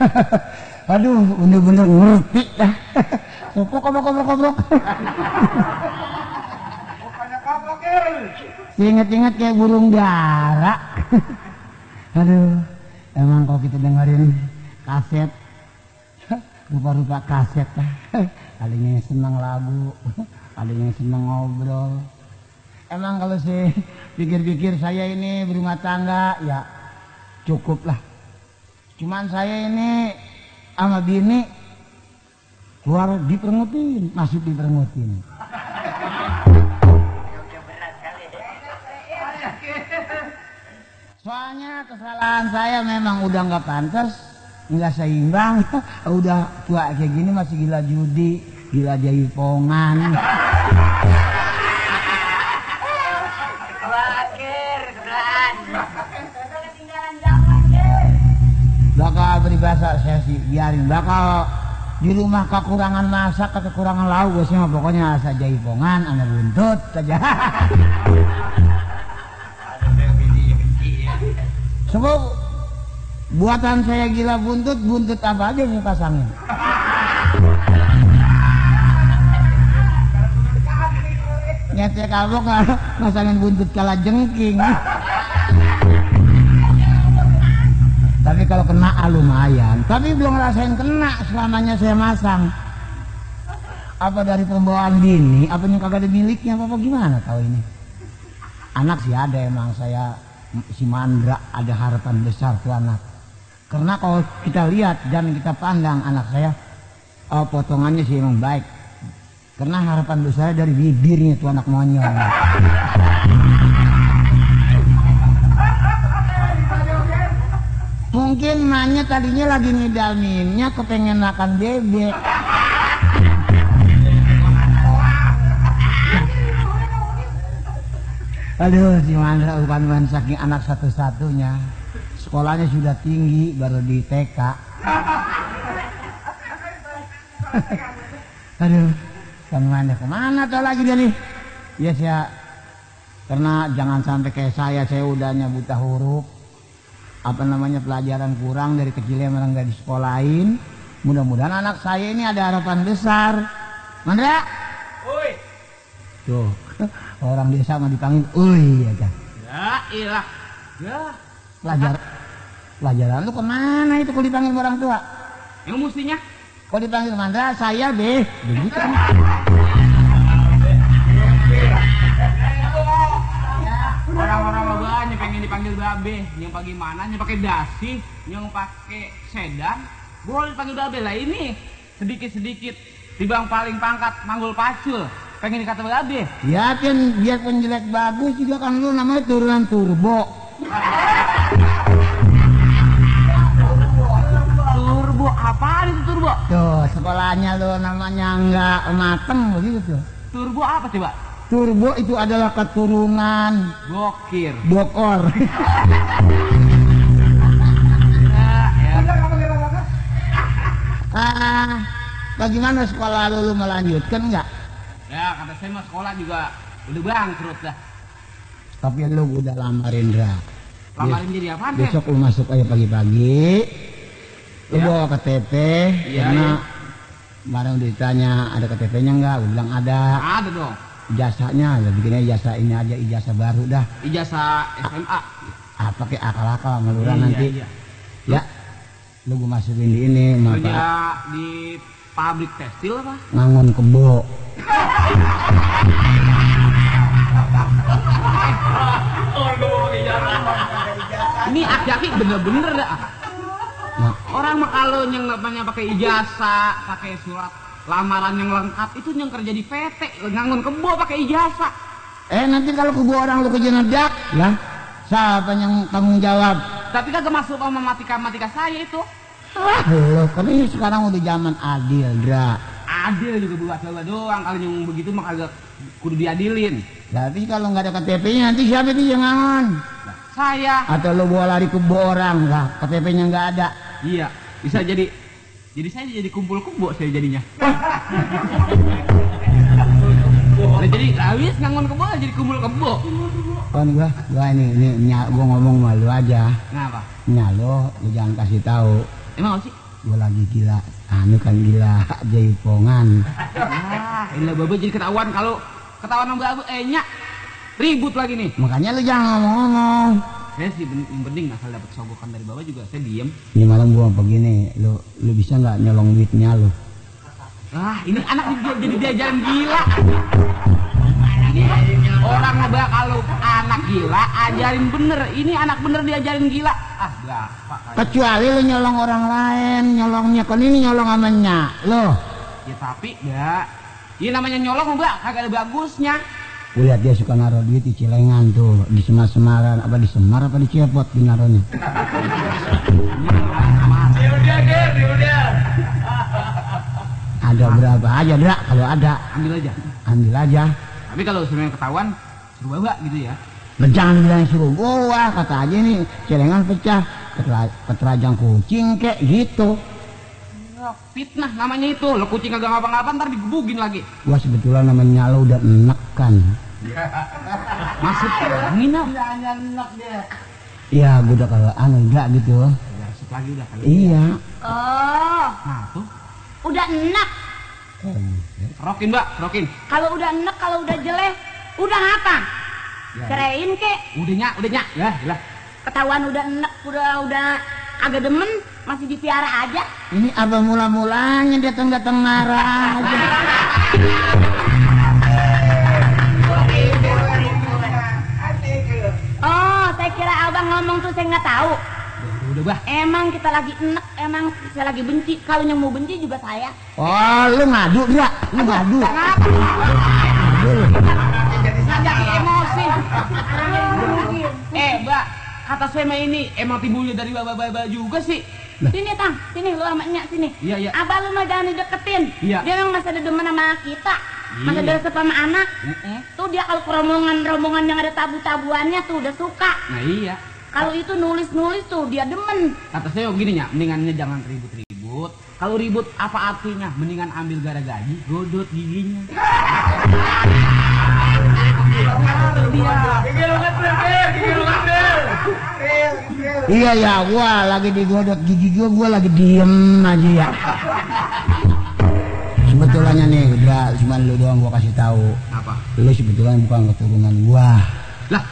Aduh, bener-bener ngerti dah. Koprok, koprok, koprok, koprok. Bukannya Kel. Ingat-ingat kayak burung dara. Aduh, emang kalau kita dengerin kaset, rupa-rupa kaset, kalinya yang senang lagu, kalinya yang senang ngobrol. Emang kalau sih pikir-pikir saya ini berumah tangga, ya cukup lah. Cuman saya ini sama bini keluar diperengutin, masuk diperengutin. Soalnya kesalahan saya memang udah nggak pantas, nggak seimbang, udah tua kayak gini masih gila judi, gila jaipongan. Peribahasa saya sih biarin, bakal di rumah kekurangan masak, kekurangan lauk, biasanya mah pokoknya asa jaipongan, anak buntut saja. Sebab buatan saya gila buntut, buntut apa aja yang pasangin. Nyete kabok masangin buntut kalah jengking. Tapi kalau kena ah, lumayan. Tapi belum ngerasain kena selamanya saya masang. Apa dari pembawaan bini? Apa yang kagak ada miliknya? Apa, apa gimana tahu ini? Anak sih ada emang saya si Mandra ada harapan besar tuh anak. Karena kalau kita lihat dan kita pandang anak saya, oh, potongannya sih emang baik. Karena harapan besar dari bibirnya tuh anak monyong. Mungkin nanya tadinya lagi ngidalminnya kepengen makan bebek. Aduh, si bukan main saking anak satu-satunya. Sekolahnya sudah tinggi, baru di TK. Aduh, Kang Mandra ke mana tuh lagi dia nih? Ya, karena jangan sampai kayak saya, saya udahnya buta huruf. Apa namanya pelajaran kurang dari kecilnya memang nggak disekolahin. Mudah-mudahan anak saya ini ada harapan besar. Mandra, Woi. tuh orang desa mah dipanggil, uy aja. Ya ilah. Ya. Pelajar, pelajaran lu ke mana itu kalau dipanggil orang tua? Yang mestinya Kalau dipanggil Mandra, saya deh. Begitu kan? orang-orang pengen dipanggil babe. Yang bagaimana? Yang pakai dasi, yang pakai sedan. Boleh dipanggil babe lah ini. Sedikit-sedikit tibang paling pangkat manggul pacul. Pengen dikata babe. Ya kan biar penjelek bagus juga kan lu namanya turunan turbo. Turbo apa itu turbo? Tuh sekolahnya lu namanya nggak mateng begitu tuh. Turbo apa coba? Turbo itu adalah keturunan Gokir. bokor. Ya, ya. ah, bagaimana sekolah lu, lu melanjutkan nggak? Ya, kata saya mah sekolah juga udah bangkrut dah. Tapi lu udah lamar Indra. Lamarin jadi apa? Besok lu masuk aja pagi-pagi. Lu Ya. bawa KTP Iya, karena kemarin udah ditanya ada KTP-nya nggak? Gue bilang ada. Ada dong. Ijazahnya, lah bikinnya ijazah ini aja ijazah baru dah. Ijazah SMA. Ah, pakai akal-akal ngeluran Iya, nanti. iya. Ya, lu gue masukin di ini, Kerja apa? di pabrik tekstil apa? Ngangon kebo. Ini aki-aki bener-bener dah. Nah, Orang mah kalau yang namanya pakai ijazah, pakai surat lamaran yang lengkap itu yang kerja di PT, ngangun kebo pakai ijazah. eh nanti kalau kebo orang lu kejenedak, ya siapa yang tanggung jawab? Tapi kagak masuk sama matika-matika saya itu. Ah, lu kan ini sekarang udah zaman adil, Dra. Adil juga buat coba doang kalau yang begitu mah kagak kudu diadilin. Tapi kalau nggak ada KTP-nya nanti siapa itu yang ngangon? Nah, saya Atau lu bawa lari kebo orang lah, KTP-nya nggak ada. iya bisa jadi jadi saya jadi kumpul kebo saya jadinya. Nah, jadi habis ngangon kebo jadi kumpul kebo. Kan gua, gua ini, ini nya, gua ngomong sama lu aja. Kenapa? Nya lu, lu jangan kasih tahu. Emang apa sih? Gua lagi gila, anu kan gila jaipongan. Ah, ini babe jadi ketahuan kalau ketahuan sama babe eh nyak ribut lagi nih. Makanya lu jangan ngomong-ngomong. Saya sih yang penting asal dapat sogokan dari babe juga saya diem. Ini malam gua begini, lu lu bisa nggak nyolong duitnya lu? Ah, ini anak di- jadi diajarin gila. Orang ngebak kalau anak gila ajarin bener. Ini anak bener diajarin gila. Ah, berapa? Kecuali lu nyolong orang lain, nyolongnya kan ini nyolong sama nyak lo. Ya tapi ya, ini namanya nyolong mbak, kagak ada bagusnya. Gue lihat dia suka naruh duit di celengan tuh, di semar-semaran, apa di semar apa di cepot di naruhnya. Udah, Ger, udah. Ada berapa aja, Dra, kalau ada, Ambil aja. ambil aja. Tapi kalau sebenarnya ketahuan, suruh bawa gitu ya. Dan jangan bilang suruh gua, kata aja nih celengan pecah, ketera- keterajang kucing kek gitu. Fitnah namanya itu. Lo kucing kagak ngapa-ngapa ntar digebugin lagi. Gua sebetulnya namanya lo udah enek kan. Masuk nginap. Iya, gua udah kalau anu enggak gitu. Ya, lagi udah kali. Iya. Oh, Nah, tuh. udah enak. Rokin, Mbak, rokin. Kalau udah enak, kalau udah jelek, udah apa? Ya. Cerain kek. Udah nyak, udah nyak. Ya, lah. Ketahuan udah enak, udah udah agak demen, masih dipiara aja. Ini apa mula-mulanya datang-datang marah aja. Oh, saya kira abang ngomong tuh saya nggak tahu. Udah, udah, Bah. Emang kita lagi enak, emang saya lagi benci. Kalau yang mau benci juga saya. Oh, lu ngadu, Dra. Lu ngadu. Emosi. Eh, Mbak, kata saya ini emang timbulnya dari bapak-bapak juga sih. Sini tang, sini lu sama Nyak sini. Iya, iya. Abang lu mah jangan dideketin. Iya. Dia memang masih ada demen sama kita. Masih Iya. ada resep sama anak. Mm-mm. Tuh dia kalau ke rombongan-rombongan yang ada tabu-tabuannya tuh udah suka. Nah iya. Kalau itu nulis-nulis tuh dia demen. Kata saya begini ya, mendingannya jangan ribut-ribut. Kalau ribut apa artinya? Mendingan ambil gara gaji, godot giginya. Iya ya, gua lagi digodot gigi gua, gua lagi diem aja ya. Sebetulnya nih, Dra, cuma lu doang gua kasih tahu. Apa? Lu sebetulnya bukan keturunan gua. Lah,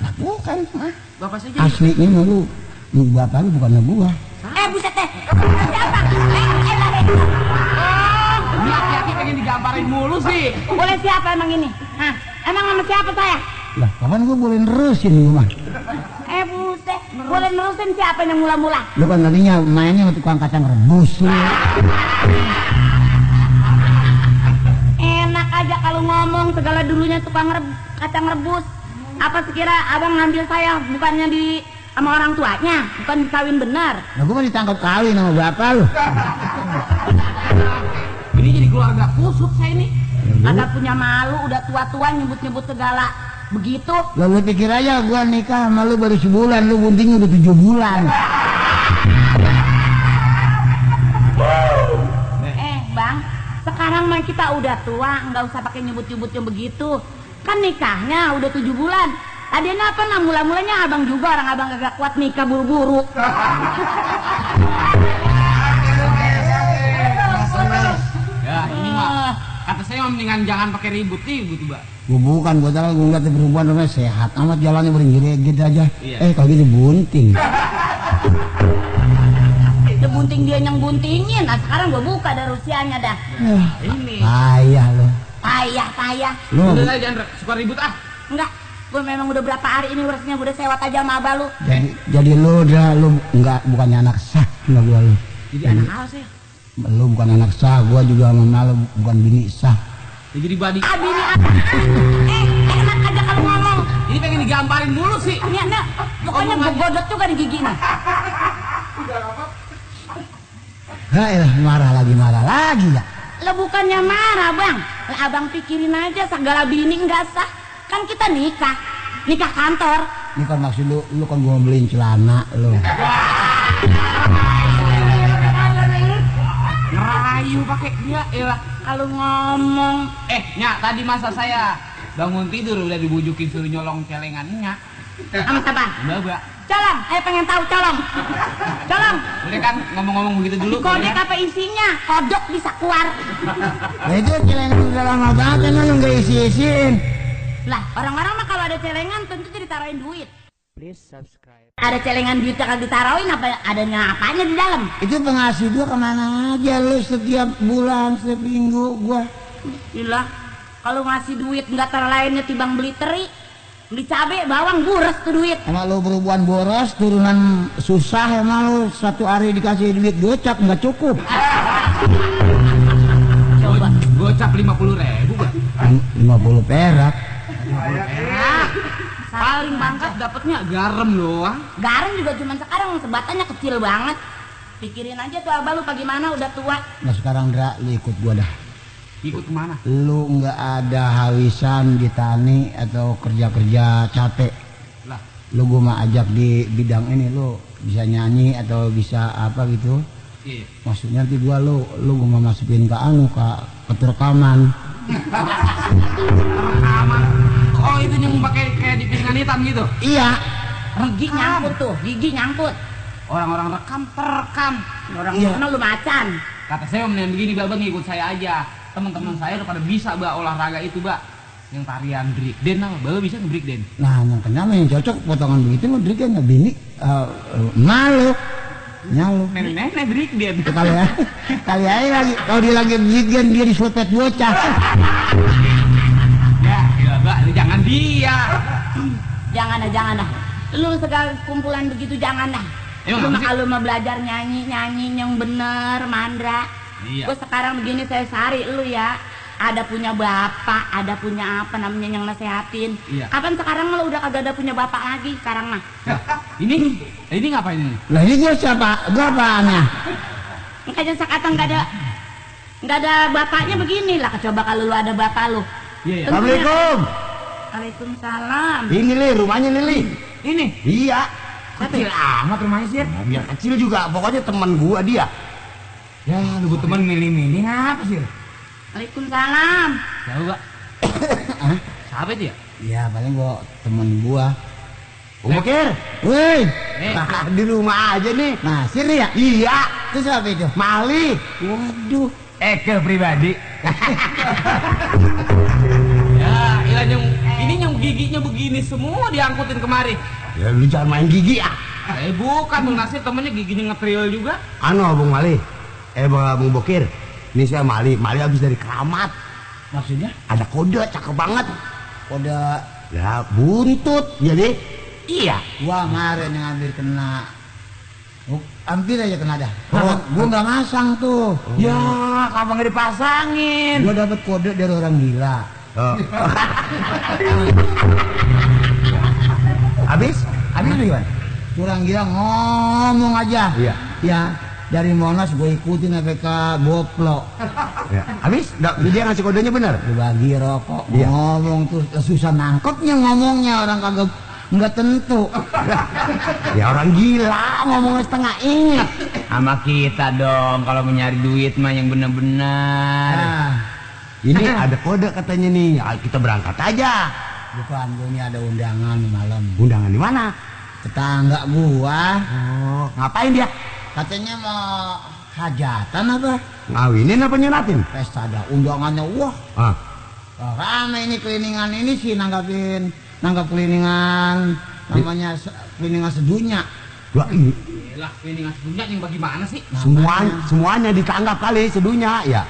Lah bukan, mah. bapak saja. Aslinya mah lu, lu bapak lu bukan gua. Eh buset teh. Siapa? Eh, eh, lah, eh. Ini aki-aki pengen digamparin mulu sih. Boleh siapa emang ini? Hah? Emang sama siapa saya? Lah, kapan gua boleh nerusin gua mah? Eh buset. Boleh nerusin siapa yang mula-mula? Lu kan tadinya mainnya sama tukang kacang rebus lu. Enak aja kalau ngomong segala dulunya tukang reb- kacang rebus. Apa sekira abang ngambil saya bukannya di sama orang tuanya, bukan dikawin benar. Lah gua mah ditangkap kawin sama bapak lu. Ini jadi keluarga kusut saya ini. Ada punya malu, udah tua-tua nyebut-nyebut segala begitu. Lah lu pikir aja gua nikah sama lu baru sebulan, lu buntingnya udah tujuh bulan. Eh bang, sekarang mah kita udah tua, nggak usah pakai nyebut-nyebut yang begitu. Kan nikahnya udah tujuh bulan. Tadinya apa nah mula-mulanya abang juga orang abang gak kuat nikah buru-buru. Ya, ini mah kata saya mendingan jangan pakai ribut-ribut, Mbak. Gua bukan, gua tahu gua ngeliat perempuan namanya sehat amat jalannya beringgirit aja. Iya. Eh kalau gitu bunting. Itu bunting dia yang buntingin. Nah sekarang gua buka dari usianya dah. Eh, Ini. payah lu. Payah, payah. Lu Udah lah jangan suka ribut ah. Enggak, gue memang udah berapa hari ini urusnya gue udah sewat aja sama abah lu. jadi jadi lu udah lu enggak bukannya anak sah sama gua lu. Jadi anak apa sih? Lu bukan anak sah, gua juga sama lu bukan bini sah. Ya, jadi badi. Ah bini apa? Eh, enak aja kalau ngomong. Ini pengen digamparin mulu sih. Ini nih, pokoknya gue godot juga di gigi nih. Hei, marah lagi marah lagi ya. Lah bukannya marah bang, lah abang pikirin aja segala bini nggak sah. Kan kita nikah, nikah kantor. Ini kan maksud lu, lu kan gua beliin celana lu. Ngerayu pakai dia elah. Kalau ngomong, Eh, Nyak, tadi masa saya bangun tidur udah dibujukin suruh nyolong celengannya. sama siapa? Mbak, Mbak. Colong, ayo pengen tahu colong. Colong, Udah kan ngomong-ngomong begitu dulu. kodek apa isinya? Kodok bisa keluar. Nah itu celengan udah lama banget emang nggak isi-isiin. Lah, orang-orang mah kalau ada celengan tentu jadi taruhin duit. Please subscribe. Ada celengan duit yang ditaruhin apa adanya apanya di dalam? Itu pengasih gua ke mana aja lu setiap bulan, setiap minggu gua. Gila, kalau ngasih duit nggak terlainnya tibang beli teri, beli cabe, bawang, buras tuh duit. Emang lu berhubungan boros, turunan susah emang lu satu hari dikasih duit gocap nggak cukup. Coba. Gocap 50 ribu gak? 50 perak. Paling mantap dapatnya garam doang. garam juga cuma sekarang sebatannya kecil banget. Pikirin aja tuh abah lu bagaimana udah tua. Nah sekarang Dra, lu ikut gua dah. Ikut ke mana? Lu nggak ada hawisan di tani atau kerja-kerja capek. Lah, Lu gua mah ajak di bidang ini lu bisa nyanyi atau bisa apa gitu. iya. Maksudnya nanti gua lu lu gua mau masukin ke anu ke keterekaman. Rekaman. Oh itu yang pakai kayak di hitam gitu. Iya. Gigi nyangkut tuh, gigi nyangkut. Orang-orang rekam terekam. Orang Iya. mana lu macan. Kata saya mendingan begini, Mbak, ngikut saya aja. Teman-teman saya udah pada bisa, Mbak, olahraga itu, Mbak. Yang tarian break dance apa? Mbak bisa nge break dance? Nah, yang kenapa yang cocok potongan begitu mah Drik kan bini eh, malu. Nyalu. Nenek-nenek break dance. Kali ya, kali aja lagi kalau dia lagi bikin dia diselpet bocah. Ya, ya, Mbak, jangan dia. Jangan dah, jangan dah. Lu segala kumpulan begitu jangan dah. Emang Lu kalau mau belajar nyanyi, nyanyi yang bener, mandra. Iya. Gue sekarang begini saya sari lu ya. Ada punya bapak, ada punya apa namanya yang nasehatin. Iya. Kapan sekarang lu udah kagak ada punya bapak lagi sekarang mah? Lah, ini ini ngapain ini? Lah ini gua siapa? Gua apaannya? Makanya sekarang nggak ada nggak ada bapaknya begini lah. Coba kalau lu ada bapak lu. Iya, iya. Assalamualaikum. Waalaikumsalam. Ini li rumahnya nih li. Ini. Iya. Kecil amat rumahnya sih. Nah, biar kecil juga, pokoknya teman gua dia. Ya, lu buat teman milih-milih ngapa sih? Waalaikumsalam. Tahu. Hah? Siapa itu ya? Iya, paling gua temen gua. Om Bokir. Woi, Eh, di rumah aja nih. Nah, sini ya? Iya. Itu siapa itu? Mali. Waduh. Eke pribadi. ya, ilah yang ini yang begini semua diangkutin kemari. Ya lu jangan main gigi ya. Eh bukan Bang Nasir temennya giginya ngetril juga. Anu Bung Mali, eh Bang Bung Bokir, ini saya Mali, Mali habis dari keramat, Maksudnya? ada kode cakep banget, Kode ya buntut, jadi iya, gua kemarin yang hampir kena. Oh, hampir aja kena dah. Gua, gua nggak masang tuh. Ya, kapan nggak dipasangin? Gua dapat kode dari orang gila. Oh. habis, habis gimana? Orang gila ngomong aja. Iya. Ya, dari Monas gue ikutin sampai ke Boplo. Ya. Habis, dia ngasih kodenya benar. Dibagi rokok, Iya. ngomong tuh susah nangkepnya ngomongnya orang kagak nggak tentu. Ya orang gila. ngomongnya setengah ingat. Sama kita dong kalau mau nyari duit mah yang bener-bener. Nah, Ini ada kode katanya nih, Ah, kita berangkat aja. bukan gue ini ada undangan malam. Undangan di mana? Tetangga gua Oh, ngapain dia? katanya mau hajatan apa? Ngawinin apa nyunatin? Pesta ada undangannya. Wah, Ah, rame ini keliningan ini sih nanggapin nanggap keliningan namanya se- keliningan sedunia. dua ini Lah, ini ngasih punya yang bagaimana sih? semua semuanya ditanggap kali sedunya ya.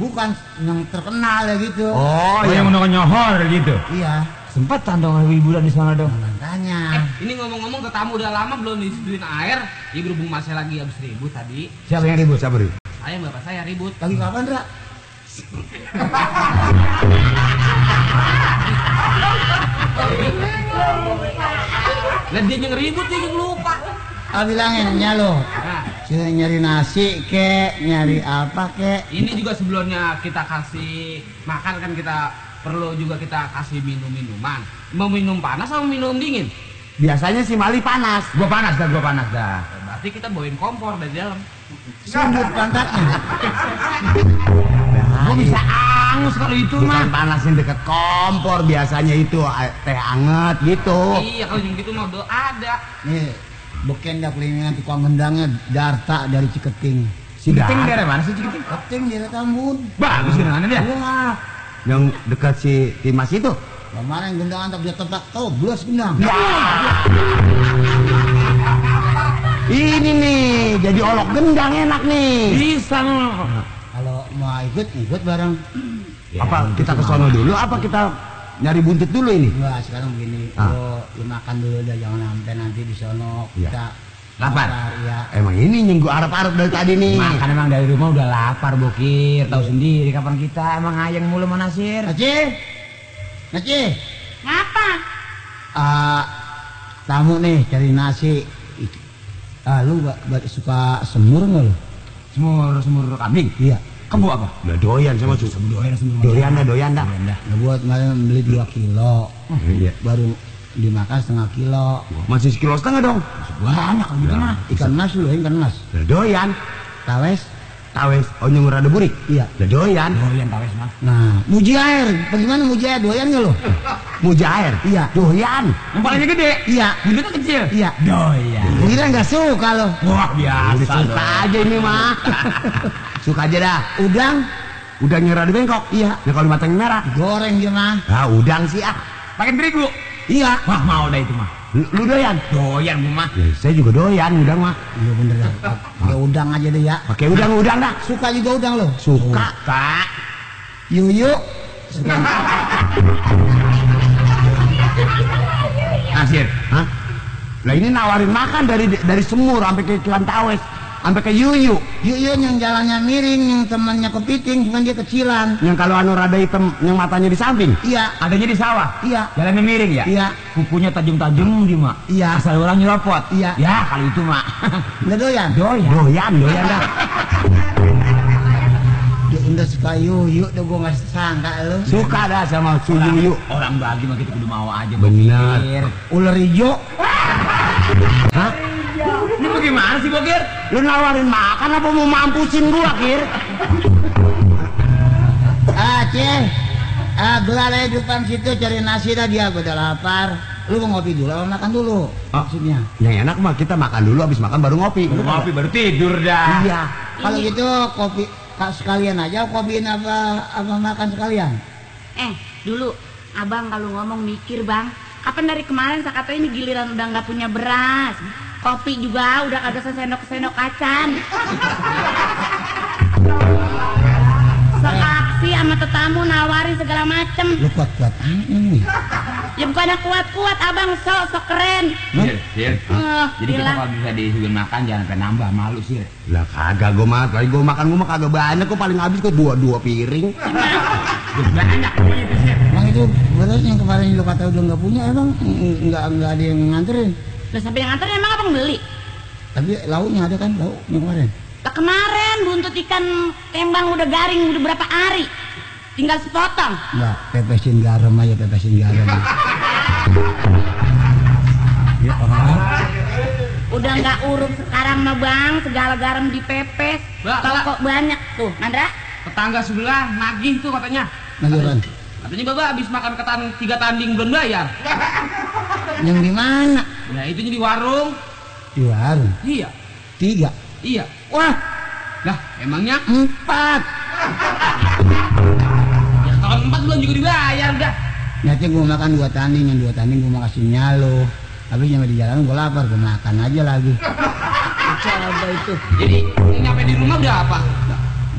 Bukan yang terkenal ya gitu. Oh, yang udah nyohor gitu. Iya, Sempat tandong hiburan di sana dong. makanya. Ini ngomong-ngomong ke tamu udah lama belum diseduin air. Ya berhubung masih lagi habis ribut tadi. Siapa yang ribut? Siapa ribut? Saya bapak saya ribut. Lagi kapan, Ra? Lah dia yang ribut dia yang lupa. Ah bilangin nya lo. Nah, Sini nyari nasi kek, nyari apa kek. ini juga sebelumnya kita kasih makan kan kita perlu juga kita kasih minum minuman. Mau minum panas atau minum dingin? Biasanya si Mali panas. Gua panas dah, gua panas dah. Berarti kita bawain kompor dari dalam. Sundut pantatnya. Gua bisa hangus kalau itu Bukan mah. panasin deket kompor biasanya itu eh, teh anget gitu. Iya kalau yang gitu mah udah ada. Nih, beken dah kelilingan tukang gendangnya Darta dari Ciketing. Si Cikiting Dar- daerah mana sih Cikiting? Ciketing di Tambun. Bagus genangannya dia. Wah, yang dekat si Timas itu. kemarin gendangan tak dia tebak toblos gendang. Ini nih, jadi olok gendang enak nih. Bisa mah. Kalau mau ikut, ikut bareng. apa kita ke sono dulu? Apa kita nyari buntut dulu ini? Wah, sekarang begini, Ah. lo lu makan dulu dah, jangan sampai nanti di sono Iya. kita Lapar? ya. Emang ini nyinggu arep-arep dari tadi nih. Makan emang dari rumah udah lapar bokir. Tahu sendiri kapan kita emang ayang mulu sama Nasir. Naci, Naci, Ngapa? ah, tamu nih cari nasi. Ah, lu gak, gak suka semur nggak lu? Semur semur kambing. Iya. Kebo apa? Udah doyan sama. Doyan semur. Doyan dah, doyan dah. Doyan dah. Nah, gua kemarin beli 2 kilo, Iya. baru dimakan setengah kilo. Masih sekilo setengah dong. Banyak kalau gitu mah. Ikan mas lu, ikan mas. Udah doyan. Tawes, Tawes, oh nyungur ada burik. iya. Udah doyan. Doyan tawes mah. Nah, muji air, bagaimana muji air? Doyan nggak lu? Mujair. Iya. Doyan. Yang palingnya gede. Iya. Buntutnya kecil. Iya. Doyan. Kira nggak suka lo? Wah biasa. Suka aja ini mah. Suka aja dah. Udang, Udah nyerah di bengkok. Iya. Ya kalau matang merah. goreng dia mah. Ah, udang sih ah. Pakai terigu. Iya. Wah mau dah itu mah. Lu, lu doyan? Doyan gua mah. Ya, saya juga doyan udang mah. Iya bener ya. Pakai udang aja deh ya. Pakai udang-udang dah. Suka juga udang lo? Suka. Kak. Yuyu. Nasir. Hah? Lah ini nawarin makan dari dari semur sampai ke ikan tawes, sampai ke yuyu. Yuyu yang jalannya miring, yang temannya kepiting, cuman dia kecilan. Yang kalau anu rada hitam, yang matanya di samping. Iya, Adanya di sawah. iya, Jalannya miring ya? iya. Kukunya tajam-tajam di mak. Iya. Asal orang nyeropot. Iya. Ya kali itu mak. Udah doyan? Doyan. Doyan, doyan dah. Dia udah suka yuyu, udah gua nggak sangka lo. Suka dah sama si Orang, yuyu. orang bagi mah kita kudu mau aja. Benar. Bokir. Ular hijau. Hah? Ini bagaimana sih Bokir? Lu nawarin makan apa mau mampusin gua, Kir? Ah, Ceh. Ah, gelar aja depan situ cari nasi dah dia, gua udah lapar. Lu mau ngopi dulu, apa makan dulu? Ah. Maksudnya. Yang enak mah kita makan dulu, habis makan baru ngopi. Baru ngopi baru tidur dah. Iya. Kalau gitu kopi kak sekalian aja kopiin apa apa makan sekalian. Eh, dulu abang kalau ngomong mikir bang. Kapan dari kemarin saya kata ini giliran udah nggak punya beras. Kopi juga udah kagak sendok-sendok kacan. Seaksi sama tetamu nawarin segala macem. Lu kuat-kuat ini. Ya bukannya kuat-kuat abang sok sok keren. Sir, Sir. Eh, Jadi kita gila. kalau bisa disuguhin makan jangan sampai nambah malu sih. Lah kagak gua mah, lagi gua makan gua mah kagak banyak kok paling habis kok dua dua piring. Banyak gitu sih. Emang itu beras yang kemarin lu kata udah nggak punya emang Ng- nggak nggak ada yang nganterin. Lah sampai yang nganter emang abang beli? Tapi lauknya ada kan lauk yang kemarin. Lah kemarin buntut ikan tembang udah garing udah berapa hari. Tinggal sepotong. Enggak, pepesin garam aja pepesin garam. ya orang Udah nggak urut sekarang mah bang, segala garam dipepes. Kok banyak tuh, Nandra? Tetangga sebelah nagih tuh katanya. Nagiran. Katanya Bapak habis makan ketan tiga tanding belum bayar. Yang di mana? Nah itu di warung. Di warung. Iya, Tiga. iya. Wah, Lah emangnya empat. ya kalau empat belum juga dibayar dah. Nanti gua makan dua tanding, yang dua tanding gua mau kasih nyalo. Tapi nyampe di jalan gua lapar, gua makan aja lagi. Coba itu. Jadi nyampe di rumah udah apa?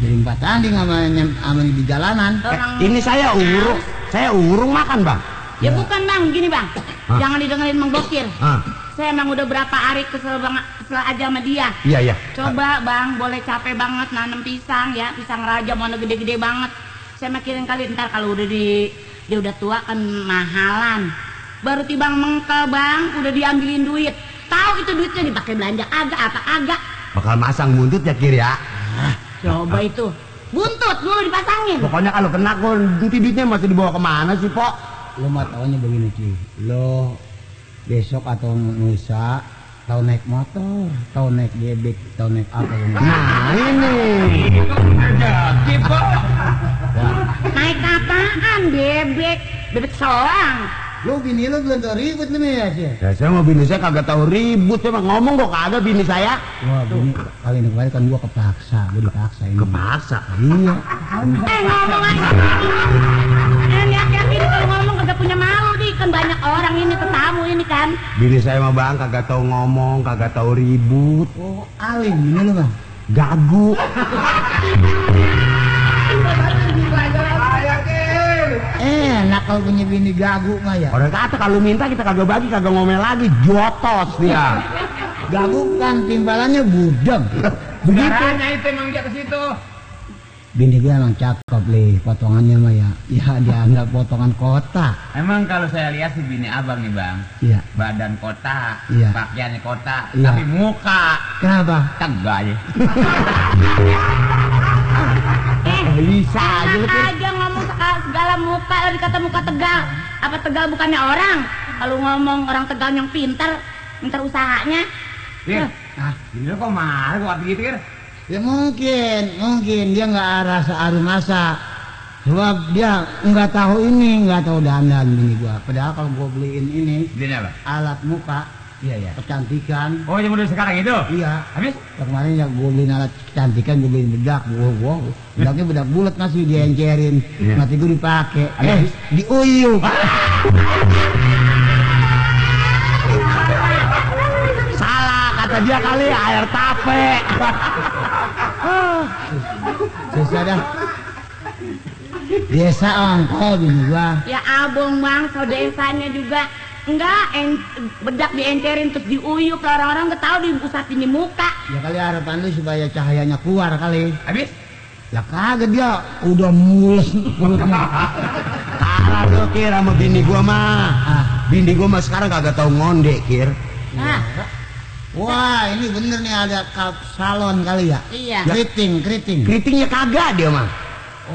Jadi empat tanding sama sama di jalanan. Orang Ini saya urung, saya urung makan, Bang. Ya bukan bang, gini bang. Hah? Jangan didengerin Mang Bokir. Ah, Saya emang udah berapa hari kesel banget kesel aja sama dia. iya iya. Coba bang, boleh capek banget nanam pisang ya, pisang raja mana gede-gede banget. Saya makirin kali ntar kalau udah di dia udah tua kan mahalan. Baru tibang mengkel bang, udah diambilin duit. Tahu itu duitnya dipakai belanja agak apa agak. Bakal masang buntut ya, Kir ya. Coba itu. Buntut dulu dipasangin. Pokoknya kalau kena kok duit duitnya masih dibawa ke mana sih, Pok? Lo mah taunya begini Ci. Lo besok atau lusa tahu naik motor, tahu naik bebek, tahu naik apa Nah ini. Rezeki. Naik apaan bebek? Bebek soang. Lu bini lu belum tau ribut lu ya sih. Ya saya mau bini saya kagak tahu ribut cuma ngomong kok kagak bini saya. Wah bini kali ini kemarin kan gua kepaksa, gua dipaksa ini. Kepaksa. Iya. Eh ngomong aja. Eh lihat-lihat ini kalau ngomong kagak punya malu nih kan banyak orang ini tetamu ini kan. Bini saya mah bang kagak tahu ngomong, kagak tahu ribut, Oh alim bini lu bang. gagu. Enak kalau punya bini gagu mah ya. Orang kata kalau minta kita kagak bagi, kagak ngomel lagi, jotos dia. Gagu kan timbalannya budeng. Begitu. Caranya itu emang dia ke situ. Bini gue emang cakep lih, potongannya mah ya. Ya dianggap potongan kota. Emang kalau saya lihat sih bini abang nih bang, Iya. badan kota, Iya. pakaiannya kota, Iya. tapi muka Kenapa? tegak aja. Eh Bisa aja lu. enak Pir. aja ngomong segala muka lagi kata muka tegal. Apa tegal bukannya orang? Kalau ngomong orang tegal yang pintar, pintar usahanya. Kir, Ah, bini lu kok marah kok begitu Kir? Ya mungkin, mungkin dia nggak rasa arum masa. Sebab dia nggak tahu ini, nggak tahu dandan bini gua. Padahal kalau gua beliin ini Bini apa? alat muka, Iya iya. kecantikan, Oh yang udah sekarang itu? iya. Habis? Ya, kemarin ya gue beliin alat kecantikan, gue beliin bedak, gue gue bedaknya bedak bulat masih diencerin, Iya. nanti gue dipakai, eh diuyup. Salah kata dia kali air tape. Susah dah. Biasa ongkol bini gua. Ya abang bang, so desanya juga enggak en, bedak diencerin terus diuyup lah orang-orang nggak tahu diusapin di muka. Ya kali harapan lu supaya cahayanya keluar kali. Habis? Ya kagak dia udah mules mulutnya. Kalah lu kir sama bini gua mah. Ah. Bini gua mah sekarang kagak tahu ngonde kir. Nah, Wah ini bener nih ada salon kali ya. iya. Keriting, keriting. Keritingnya kagak dia mah.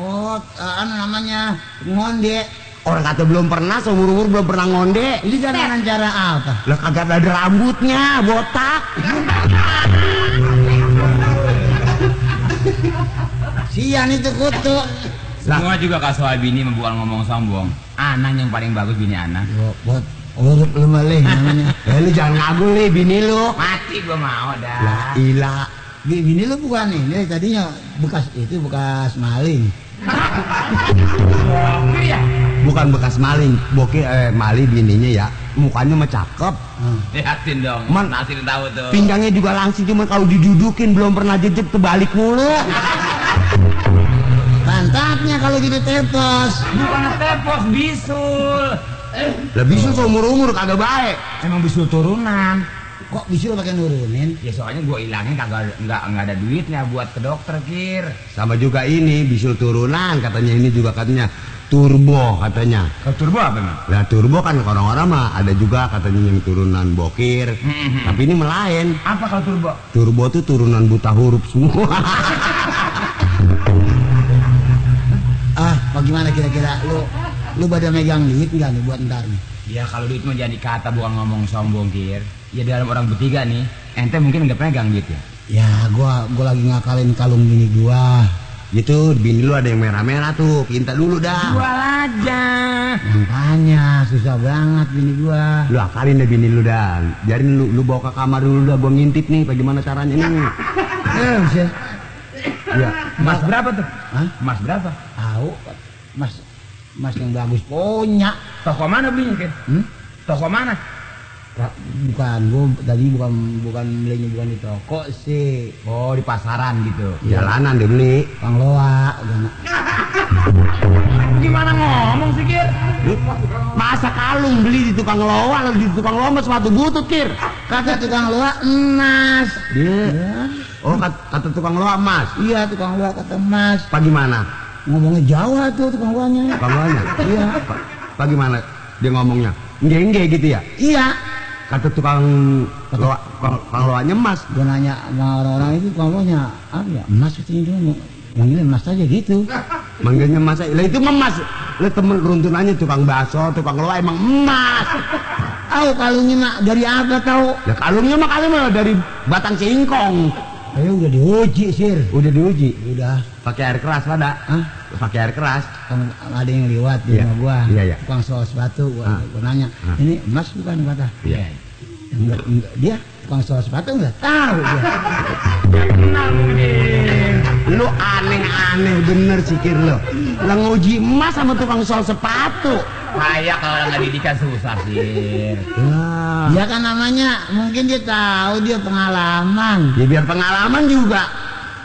Oh, eh, anu namanya ngonde. Orang kata belum pernah, seumur umur belum pernah ngonde. Ini jangan cara apa? Lah kagak ada rambutnya, botak. Sian itu kutu. Semua juga kak bini bukan ngomong sombong. Anak yang paling bagus bini anak. Yo, buat urut lu malih namanya. Eh lu jangan ngagul nih bini lu. Mati gua mau dah. Lah ilah. Bi- Bini lu bukan ini tadinya bekas itu bekas maling. Ya. Bukan bekas maling, bokeh eh mali bininya ya. Mukanya mah cakep. Hmm. Lihatin dong. Man- Nasir tahu tuh. Pinggangnya juga langsing cuma kalau didudukin belum pernah jejak terbalik mulu. Pantatnya kalau gitu tepos. Bukan tepos, bisul. Lebih bisul seumur umur kagak baik. Emang bisul turunan. Kok bisa lu pakai nurunin? Ya soalnya gua ilangin kagak nggak nggak ada duitnya buat ke dokter kir. Sama juga ini bisul turunan katanya ini juga katanya turbo katanya. Kalau turbo apa emang? Lah turbo kan orang-orang mah ada juga katanya yang turunan bokir. Mhm. Tapi ini melain. Apa kalau turbo? Turbo tuh turunan buta huruf semua. Ah, bagaimana kira-kira lu lu pada megang duit nggak nih buat ntar nih? Ya kalau duit mah jadi kata bukan ngomong sombong kir. Ya dalam orang bertiga nih, ente mungkin nggak pegang duit ya. Ya, gua gua lagi ngakalin kalung bini gua. gitu, bini lu ada yang merah-merah tuh. Pinta dulu dah. Jual aja. Makanya susah banget bini gua. Lu akalin deh bini lu dah. Biarin lu, lu bawa ke kamar dulu dah. Gua ngintip nih bagaimana caranya nih. Eh. Ya. Mas berapa tuh? Hah? Mas berapa? Tahu, Mas Mas yang bagus punya. Toko mana belinya kir? Hmm? Toko mana? Bukan, gua tadi bukan bukan belinya bukan di toko sih. Oh di pasaran gitu. Jalanan deh beli. Kang Loa, Gimana ngomong sih kir? Masa kalung beli di tukang loa, lalu di tukang loa sepatu butut kir. kata tukang Loa emas. Dia. Ya, Oh kata, kata tukang loa mas. iya tukang Loa kata emas. Apa gimana? Ngomongnya Jawa tuh tukang Loanya. Tukang loanya? Iya. Gimana dia ngomongnya? Nge-nge gitu ya? Iya. Kata tukang loa, tukang, loanya mas. Gua nanya sama orang-orang itu tukang Loanya, apa ya? Emas katanya dia manggilnya emas aja gitu. Manggilnya mas. Lah itu emas. Lah temen runtunannya tukang bakso, tukang loa emang emas. tahu kalungnya mak dari apa tahu? Ya kalungnya mah mah dari batang singkong. Ayo udah diuji sir. Udah diuji. Udah. Pakai air keras pada. Hah? Pakai air keras. Kan ada yang lewat di Iya. rumah gua. Iya, iya. Tukang soal sepatu gua, Ah. gua nanya. Ah. Ini emas bukan kata? Iya. Enggak, enggak. Dia tukang soal sepatu enggak tahu dia. Lu aneh-aneh bener sikir lo. Lah nguji emas sama tukang sol sepatu. Kayak kalau nggak didikan susah sih. Lah. Dia kan namanya mungkin dia tahu dia pengalaman. Ya biar pengalaman juga.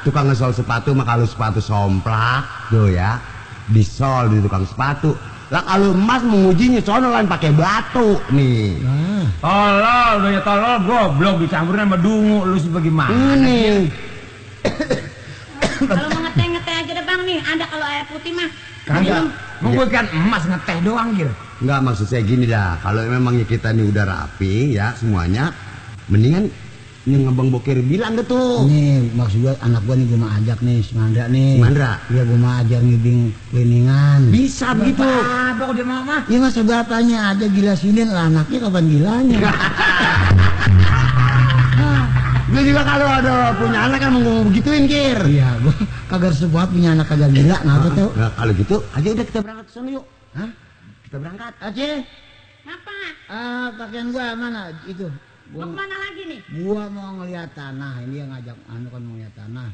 Tukang ngesol sepatu mah kalau sepatu somplak tuh ya. Disol di tukang sepatu. Lah kalau emas mengujinya sono lain pakai batu nih. Nah, Tolol, udah ya tolol, goblok dicampurin sama dungu, lu sih bagaimana? Ini. Kalau mau ngeteh-ngeteh aja deh bang nih, ada kalau air putih mah. Kagak. Mau gue kan emas ngeteh doang, Gir. Enggak maksud saya gini dah. Kalau memangnya kita nih udah rapi ya semuanya, mendingan yang abang boker bilang deh tuh. ini maksud gua anak gua nih gua mau ajak nih si Mandra nih. Si Mandra? Iya gua mau ajar ngibing cleaningan. Bisa begitu. Apa udah mama? Iya masa bapaknya aja gila sinin lah anaknya kapan gilanya? Gue juga kalau ada punya anak kan mau begituin kir. Iya, gua kagak sebuah punya anak kagak gila, ngapa tau? Nah kalau gitu aja udah kita berangkat ke sana yuk. Hah? Kita berangkat. Aceh, Ngapa? ah pakaian gua mana itu? Mau Gua, ke mana lagi nih? gua mau ngeliat tanah, ini yang ngajak anu kan mau ngeliat tanah.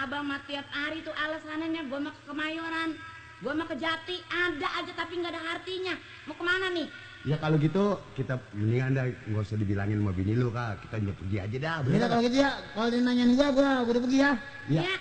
Abang mah tiap hari tuh alasannya gua mau ke Kemayoran. Gua mau ke Jati, ada aja tapi nggak ada artinya. Mau ke mana nih? Ya kalau gitu kita mendingan dah nggak usah dibilangin sama bini lu kak. Kita juga pergi aja dah. Beda bener. kalau gitu ya, kalau dia nanyain gua, gua, gua udah pergi ya. Iya. Ya,